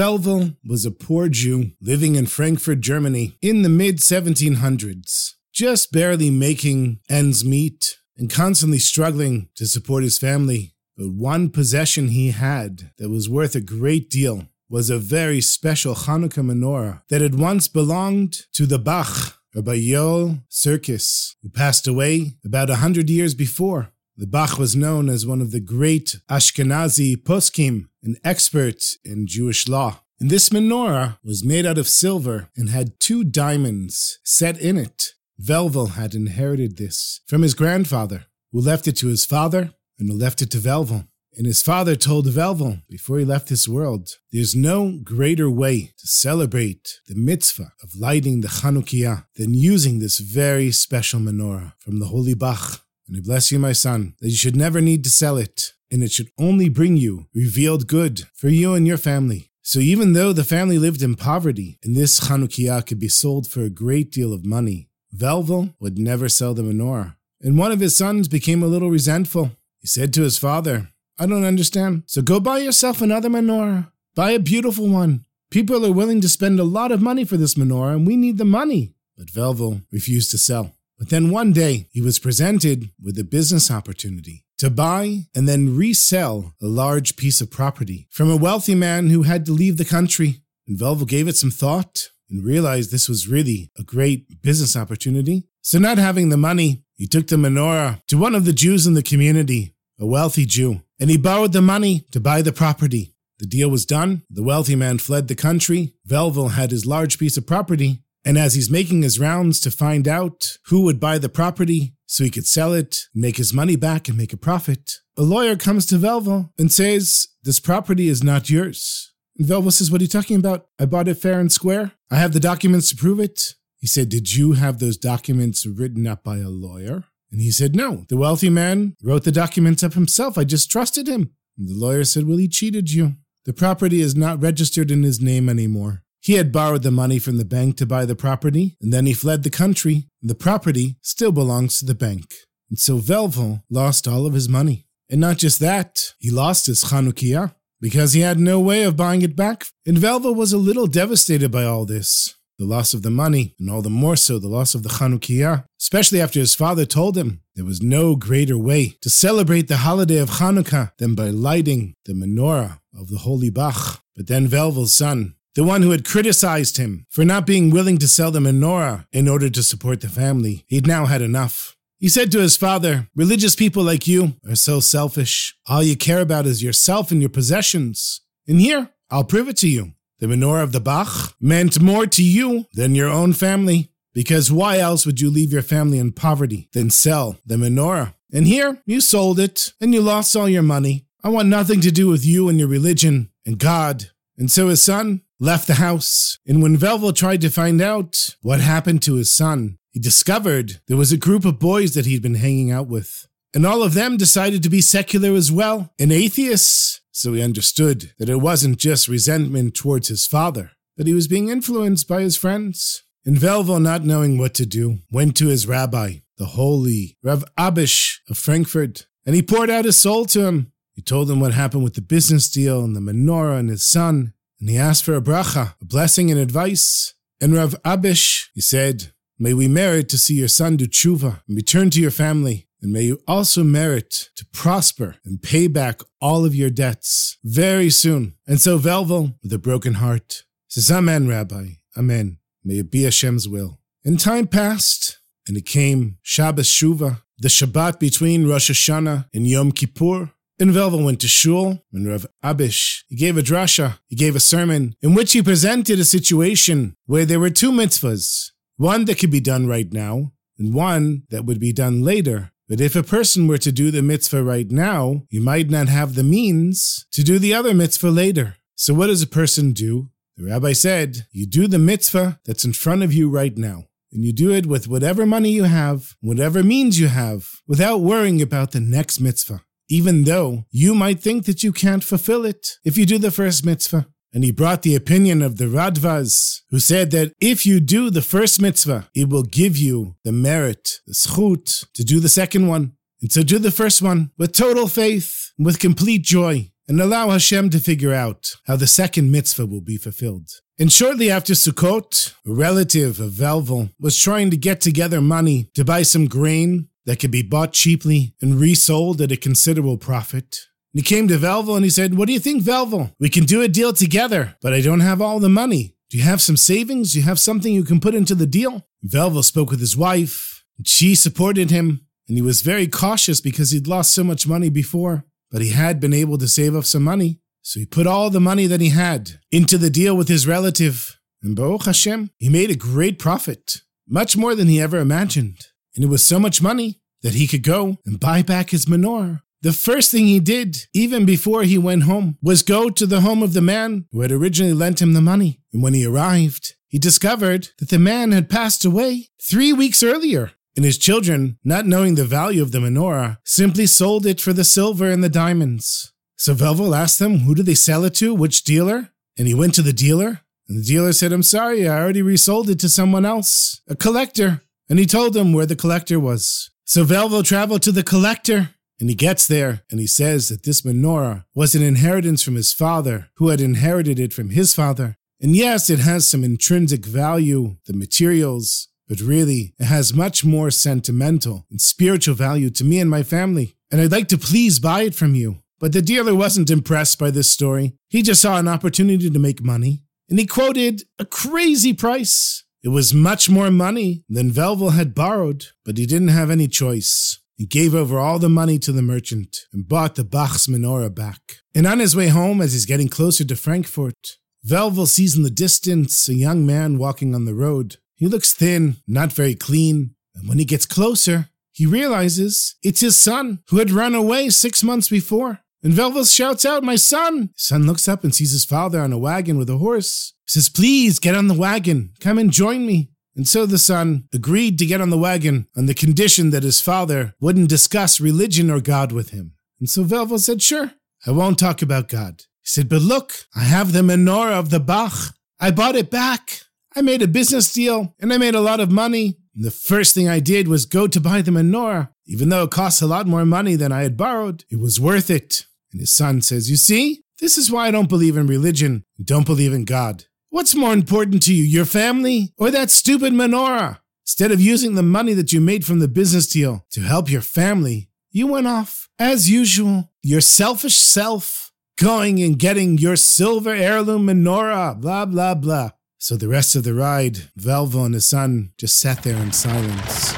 Velvel was a poor Jew living in Frankfurt, Germany in the mid 1700s, just barely making ends meet and constantly struggling to support his family. But one possession he had that was worth a great deal was a very special Hanukkah menorah that had once belonged to the Bach, Rabbi Yoel Sirkis, who passed away about a hundred years before. The Bach was known as one of the great Ashkenazi poskim, an expert in Jewish law. And this menorah was made out of silver and had two diamonds set in it Velvel had inherited this from his grandfather, who left it to his father, and who left it to Velvel. And his father told Velvel before he left this world, there's no greater way to celebrate the mitzvah of lighting the Chanukiah than using this very special menorah from the holy Bach. And I bless you, my son, that you should never need to sell it, and it should only bring you revealed good for you and your family. So even though the family lived in poverty, and this Chanukiah could be sold for a great deal of money, Velvel would never sell the menorah. And one of his sons became a little resentful. He said to his father, I don't understand. So go buy yourself another menorah. Buy a beautiful one. People are willing to spend a lot of money for this menorah, and we need the money. But Velvel refused to sell. But then one day, he was presented with a business opportunity to buy and then resell a large piece of property from a wealthy man who had to leave the country. And Velvel gave it some thought and realized this was really a great business opportunity. So, not having the money, he took the menorah to one of the Jews in the community, a wealthy Jew, and he borrowed the money to buy the property. The deal was done. The wealthy man fled the country. Velvel had his large piece of property. And as he's making his rounds to find out who would buy the property so he could sell it, make his money back, and make a profit, a lawyer comes to Velvel and says, This property is not yours. And Velvel says, What are you talking about? I bought it fair and square. I have the documents to prove it. He said, Did you have those documents written up by a lawyer? And he said, No, the wealthy man wrote the documents up himself. I just trusted him. And the lawyer said, Well, he cheated you. The property is not registered in his name anymore. He had borrowed the money from the bank to buy the property, and then he fled the country, the property still belongs to the bank. And so Velvel lost all of his money. And not just that, he lost his Chanukiah because he had no way of buying it back. And Velvel was a little devastated by all this the loss of the money, and all the more so the loss of the Chanukiah, especially after his father told him there was no greater way to celebrate the holiday of Hanukkah than by lighting the menorah of the holy Bach. But then Velvel's son, the one who had criticized him for not being willing to sell the menorah in order to support the family, he'd now had enough. He said to his father, Religious people like you are so selfish. All you care about is yourself and your possessions. And here, I'll prove it to you. The menorah of the Bach meant more to you than your own family, because why else would you leave your family in poverty than sell the menorah? And here, you sold it, and you lost all your money. I want nothing to do with you and your religion and God. And so his son left the house. And when Velvel tried to find out what happened to his son, he discovered there was a group of boys that he'd been hanging out with. And all of them decided to be secular as well, and atheists. So he understood that it wasn't just resentment towards his father, but he was being influenced by his friends. And Velvel, not knowing what to do, went to his rabbi, the holy Rav Abish of Frankfurt, and he poured out his soul to him. He told him what happened with the business deal and the menorah and his son, and he asked for a bracha, a blessing and advice. And Rav Abish, he said, May we merit to see your son do tshuva and return to your family and may you also merit to prosper and pay back all of your debts very soon. And so Velvel, with a broken heart, says, Amen, Rabbi, Amen. May it be Hashem's will. And time passed, and it came Shabbos Shuva, the Shabbat between Rosh Hashanah and Yom Kippur. And Velvel went to shul, and Rav Abish, he gave a drasha, he gave a sermon, in which he presented a situation where there were two mitzvahs, one that could be done right now, and one that would be done later. But if a person were to do the mitzvah right now, he might not have the means to do the other mitzvah later. So what does a person do? The rabbi said, you do the mitzvah that's in front of you right now. And you do it with whatever money you have, whatever means you have, without worrying about the next mitzvah. Even though you might think that you can't fulfill it if you do the first mitzvah. And he brought the opinion of the Radvaz, who said that if you do the first mitzvah, it will give you the merit, the schut, to do the second one. And so do the first one with total faith, with complete joy, and allow Hashem to figure out how the second mitzvah will be fulfilled. And shortly after Sukkot, a relative of Velvel was trying to get together money to buy some grain that could be bought cheaply and resold at a considerable profit. He came to Velvel and he said, What do you think, Velvel? We can do a deal together, but I don't have all the money. Do you have some savings? Do you have something you can put into the deal? Velvel spoke with his wife, and she supported him, and he was very cautious because he'd lost so much money before, but he had been able to save up some money. So he put all the money that he had into the deal with his relative. And Baruch Hashem, he made a great profit, much more than he ever imagined. And it was so much money that he could go and buy back his menorah the first thing he did, even before he went home, was go to the home of the man who had originally lent him the money. And when he arrived, he discovered that the man had passed away three weeks earlier. And his children, not knowing the value of the menorah, simply sold it for the silver and the diamonds. So Velvel asked them, who did they sell it to? Which dealer? And he went to the dealer, and the dealer said, I'm sorry, I already resold it to someone else, a collector. And he told him where the collector was. So Velvel traveled to the collector, and he gets there and he says that this menorah was an inheritance from his father, who had inherited it from his father. And yes, it has some intrinsic value, the materials, but really, it has much more sentimental and spiritual value to me and my family. And I'd like to please buy it from you. But the dealer wasn't impressed by this story. He just saw an opportunity to make money. And he quoted a crazy price. It was much more money than Velvel had borrowed, but he didn't have any choice. He gave over all the money to the merchant and bought the Bach's menorah back. And on his way home, as he's getting closer to Frankfurt, Velvel sees in the distance a young man walking on the road. He looks thin, not very clean, and when he gets closer, he realizes it's his son who had run away six months before. And Velvel shouts out, My son! Son looks up and sees his father on a wagon with a horse. He says, Please get on the wagon. Come and join me. And so the son agreed to get on the wagon on the condition that his father wouldn't discuss religion or God with him. And so Velvel said, Sure, I won't talk about God. He said, But look, I have the menorah of the Bach. I bought it back. I made a business deal and I made a lot of money. And the first thing I did was go to buy the menorah. Even though it costs a lot more money than I had borrowed, it was worth it. And his son says, You see, this is why I don't believe in religion don't believe in God. What's more important to you, your family or that stupid menorah? Instead of using the money that you made from the business deal to help your family, you went off, as usual, your selfish self, going and getting your silver heirloom menorah, blah, blah, blah. So the rest of the ride, Velvel and his son just sat there in silence.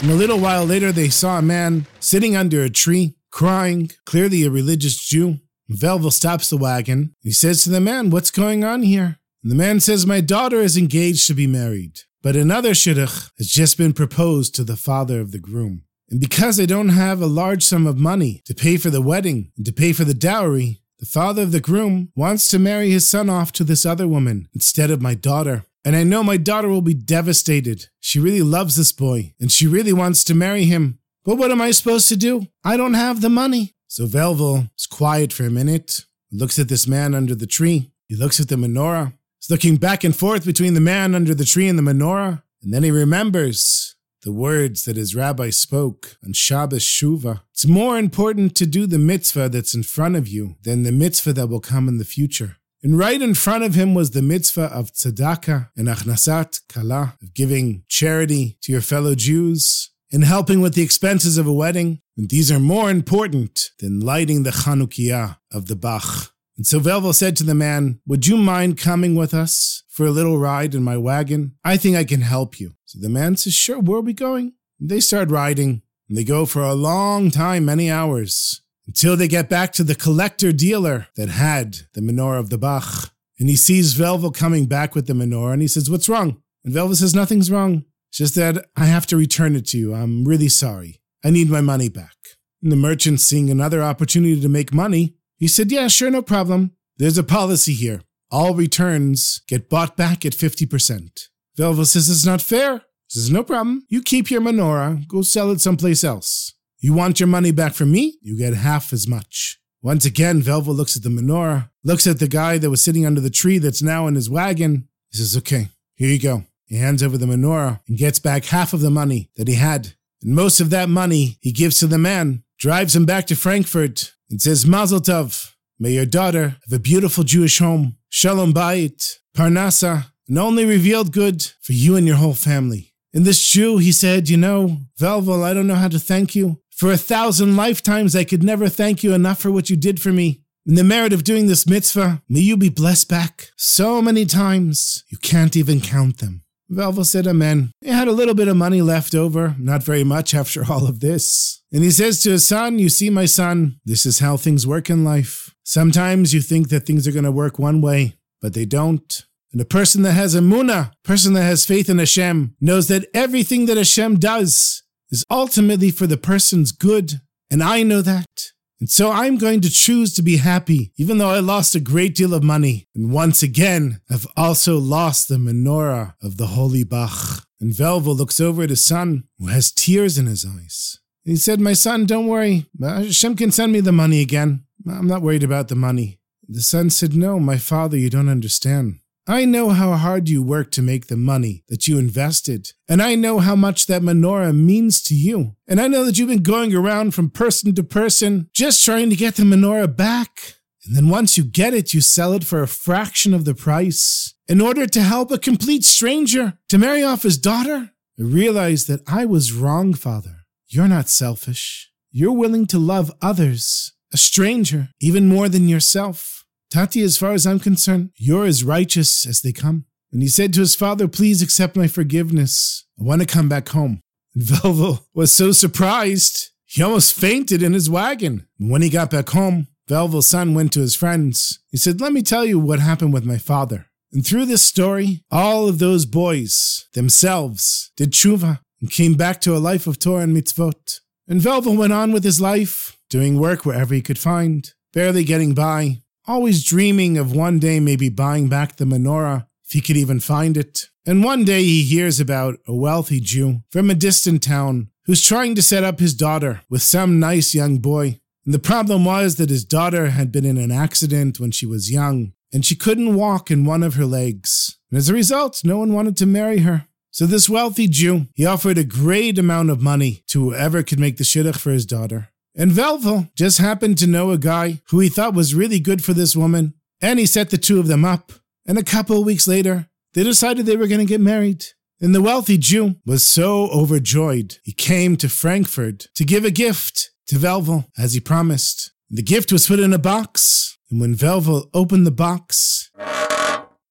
And a little while later, they saw a man sitting under a tree, crying, clearly a religious Jew. Velvel stops the wagon. He says to the man, What's going on here? And the man says, My daughter is engaged to be married, but another shidduch has just been proposed to the father of the groom. And because I don't have a large sum of money to pay for the wedding and to pay for the dowry, the father of the groom wants to marry his son off to this other woman instead of my daughter. And I know my daughter will be devastated. She really loves this boy, and she really wants to marry him. But what am I supposed to do? I don't have the money. So Velvel is quiet for a minute, looks at this man under the tree. He looks at the menorah. He's looking back and forth between the man under the tree and the menorah. And then he remembers the words that his rabbi spoke on Shabbos Shuvah. It's more important to do the mitzvah that's in front of you than the mitzvah that will come in the future. And right in front of him was the mitzvah of tzedakah and hachnasat kala, of giving charity to your fellow Jews and helping with the expenses of a wedding. And these are more important than lighting the Chanukiah of the Bach. And so Velvel said to the man, Would you mind coming with us for a little ride in my wagon? I think I can help you. So the man says, Sure, where are we going? And they start riding, and they go for a long time, many hours, until they get back to the collector dealer that had the menorah of the Bach. And he sees Velvel coming back with the menorah, and he says, What's wrong? And Velvel says, Nothing's wrong. It's just that I have to return it to you. I'm really sorry. I need my money back. And the merchant, seeing another opportunity to make money, he said, Yeah, sure, no problem. There's a policy here. All returns get bought back at 50%. Velvel says, It's not fair. He says, No problem. You keep your menorah, go sell it someplace else. You want your money back from me? You get half as much. Once again, Velvel looks at the menorah, looks at the guy that was sitting under the tree that's now in his wagon. He says, Okay, here you go. He hands over the menorah and gets back half of the money that he had. And most of that money he gives to the man, drives him back to Frankfurt, and says, Mazel Tov, may your daughter have a beautiful Jewish home, Shalom Bayit, Parnasa, and only revealed good for you and your whole family. And this Jew, he said, You know, Velvel, I don't know how to thank you. For a thousand lifetimes, I could never thank you enough for what you did for me. In the merit of doing this mitzvah, may you be blessed back so many times you can't even count them. Velvel said amen. He had a little bit of money left over, not very much after all of this. And he says to his son, You see, my son, this is how things work in life. Sometimes you think that things are going to work one way, but they don't. And a person that has emuna, person that has faith in Hashem, knows that everything that Hashem does is ultimately for the person's good, and I know that. And so I'm going to choose to be happy, even though I lost a great deal of money. And once again, I've also lost the menorah of the holy Bach. And Velvel looks over at his son, who has tears in his eyes. He said, My son, don't worry. Uh, Hashem can send me the money again. I'm not worried about the money. The son said, No, my father, you don't understand. I know how hard you worked to make the money that you invested, and I know how much that menorah means to you. And I know that you've been going around from person to person just trying to get the menorah back. And then once you get it, you sell it for a fraction of the price in order to help a complete stranger to marry off his daughter. I realized that I was wrong, Father. You're not selfish. You're willing to love others, a stranger, even more than yourself. Tati, as far as I'm concerned, you're as righteous as they come. And he said to his father, Please accept my forgiveness. I want to come back home. And Velvel was so surprised, he almost fainted in his wagon. And when he got back home, Velvel's son went to his friends. He said, Let me tell you what happened with my father. And through this story, all of those boys themselves did tshuva and came back to a life of Torah and mitzvot. And Velvel went on with his life, doing work wherever he could find, barely getting by, always dreaming of one day maybe buying back the menorah, if he could even find it. And one day he hears about a wealthy Jew from a distant town who's trying to set up his daughter with some nice young boy. And the problem was that his daughter had been in an accident when she was young, and she couldn't walk in one of her legs. And as a result, no one wanted to marry her. So this wealthy Jew, he offered a great amount of money to whoever could make the shidduch for his daughter. And Velvel just happened to know a guy who he thought was really good for this woman, and he set the two of them up. And a couple of weeks later, they decided they were going to get married. And the wealthy Jew was so overjoyed, he came to Frankfurt to give a gift to Velvel, as he promised. The gift was put in a box, and when Velvel opened the box,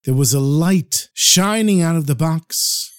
there was a light shining out of the box.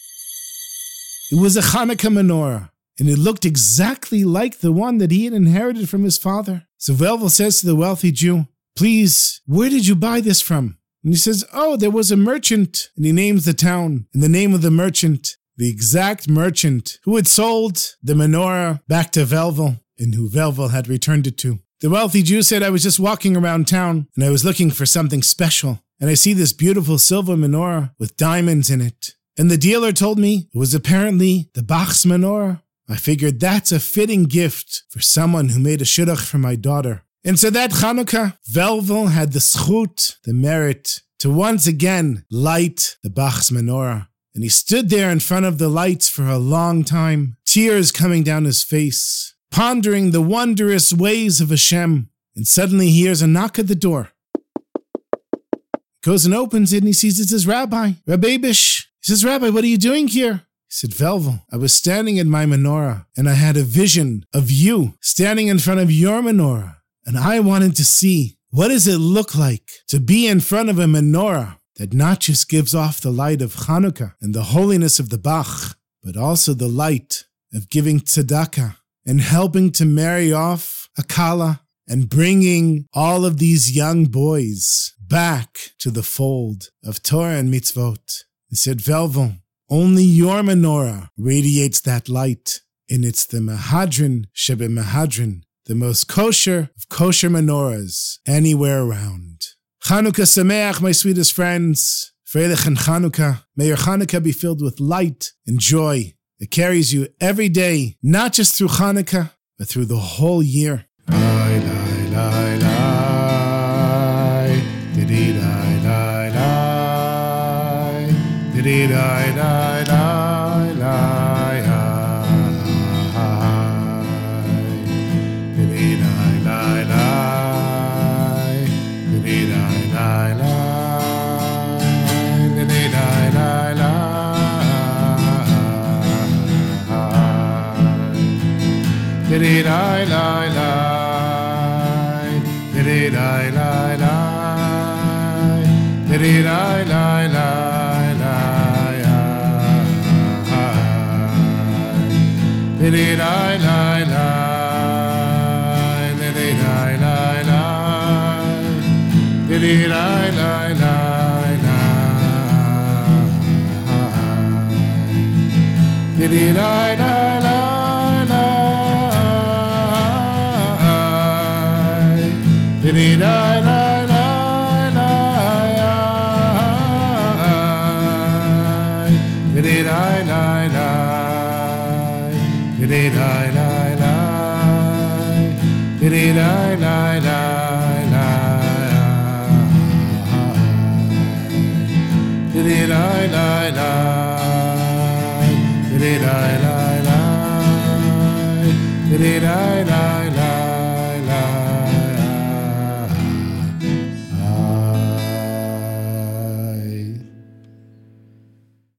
It was a Hanukkah menorah and it looked exactly like the one that he had inherited from his father. So Velvel says to the wealthy Jew, Please, where did you buy this from? And he says, Oh, there was a merchant. And he names the town and the name of the merchant, the exact merchant who had sold the menorah back to Velvel and who Velvel had returned it to. The wealthy Jew said, I was just walking around town and I was looking for something special. And I see this beautiful silver menorah with diamonds in it. And the dealer told me it was apparently the Bach's menorah. I figured that's a fitting gift for someone who made a shidduch for my daughter. And so that Chanukah, Velvel had the schut, the merit, to once again light the Bach's menorah. And he stood there in front of the lights for a long time, tears coming down his face, pondering the wondrous ways of Hashem. And suddenly he hears a knock at the door. Goes and opens it and he sees it's his rabbi, Rabbi Abish. He says, Rabbi, what are you doing here? He said, Velvel, I was standing in my menorah and I had a vision of you standing in front of your menorah. And I wanted to see what does it look like to be in front of a menorah that not just gives off the light of Hanukkah and the holiness of the Bach, but also the light of giving tzedakah and helping to marry off a kala and bringing all of these young boys back to the fold of Torah and mitzvot. He said, Velvel, only your menorah radiates that light, and it's the Mahadran Shebe Mahadran, the most kosher of kosher menorahs anywhere around. Chanukah Sameach, my sweetest friends. Freilich and Chanukah. May your Chanukah be filled with light and joy that carries you every day, not just through Chanukah, but through the whole year. di di di di di Did it, I, I, I. Did he die? Die, die, die, die. Diddy die,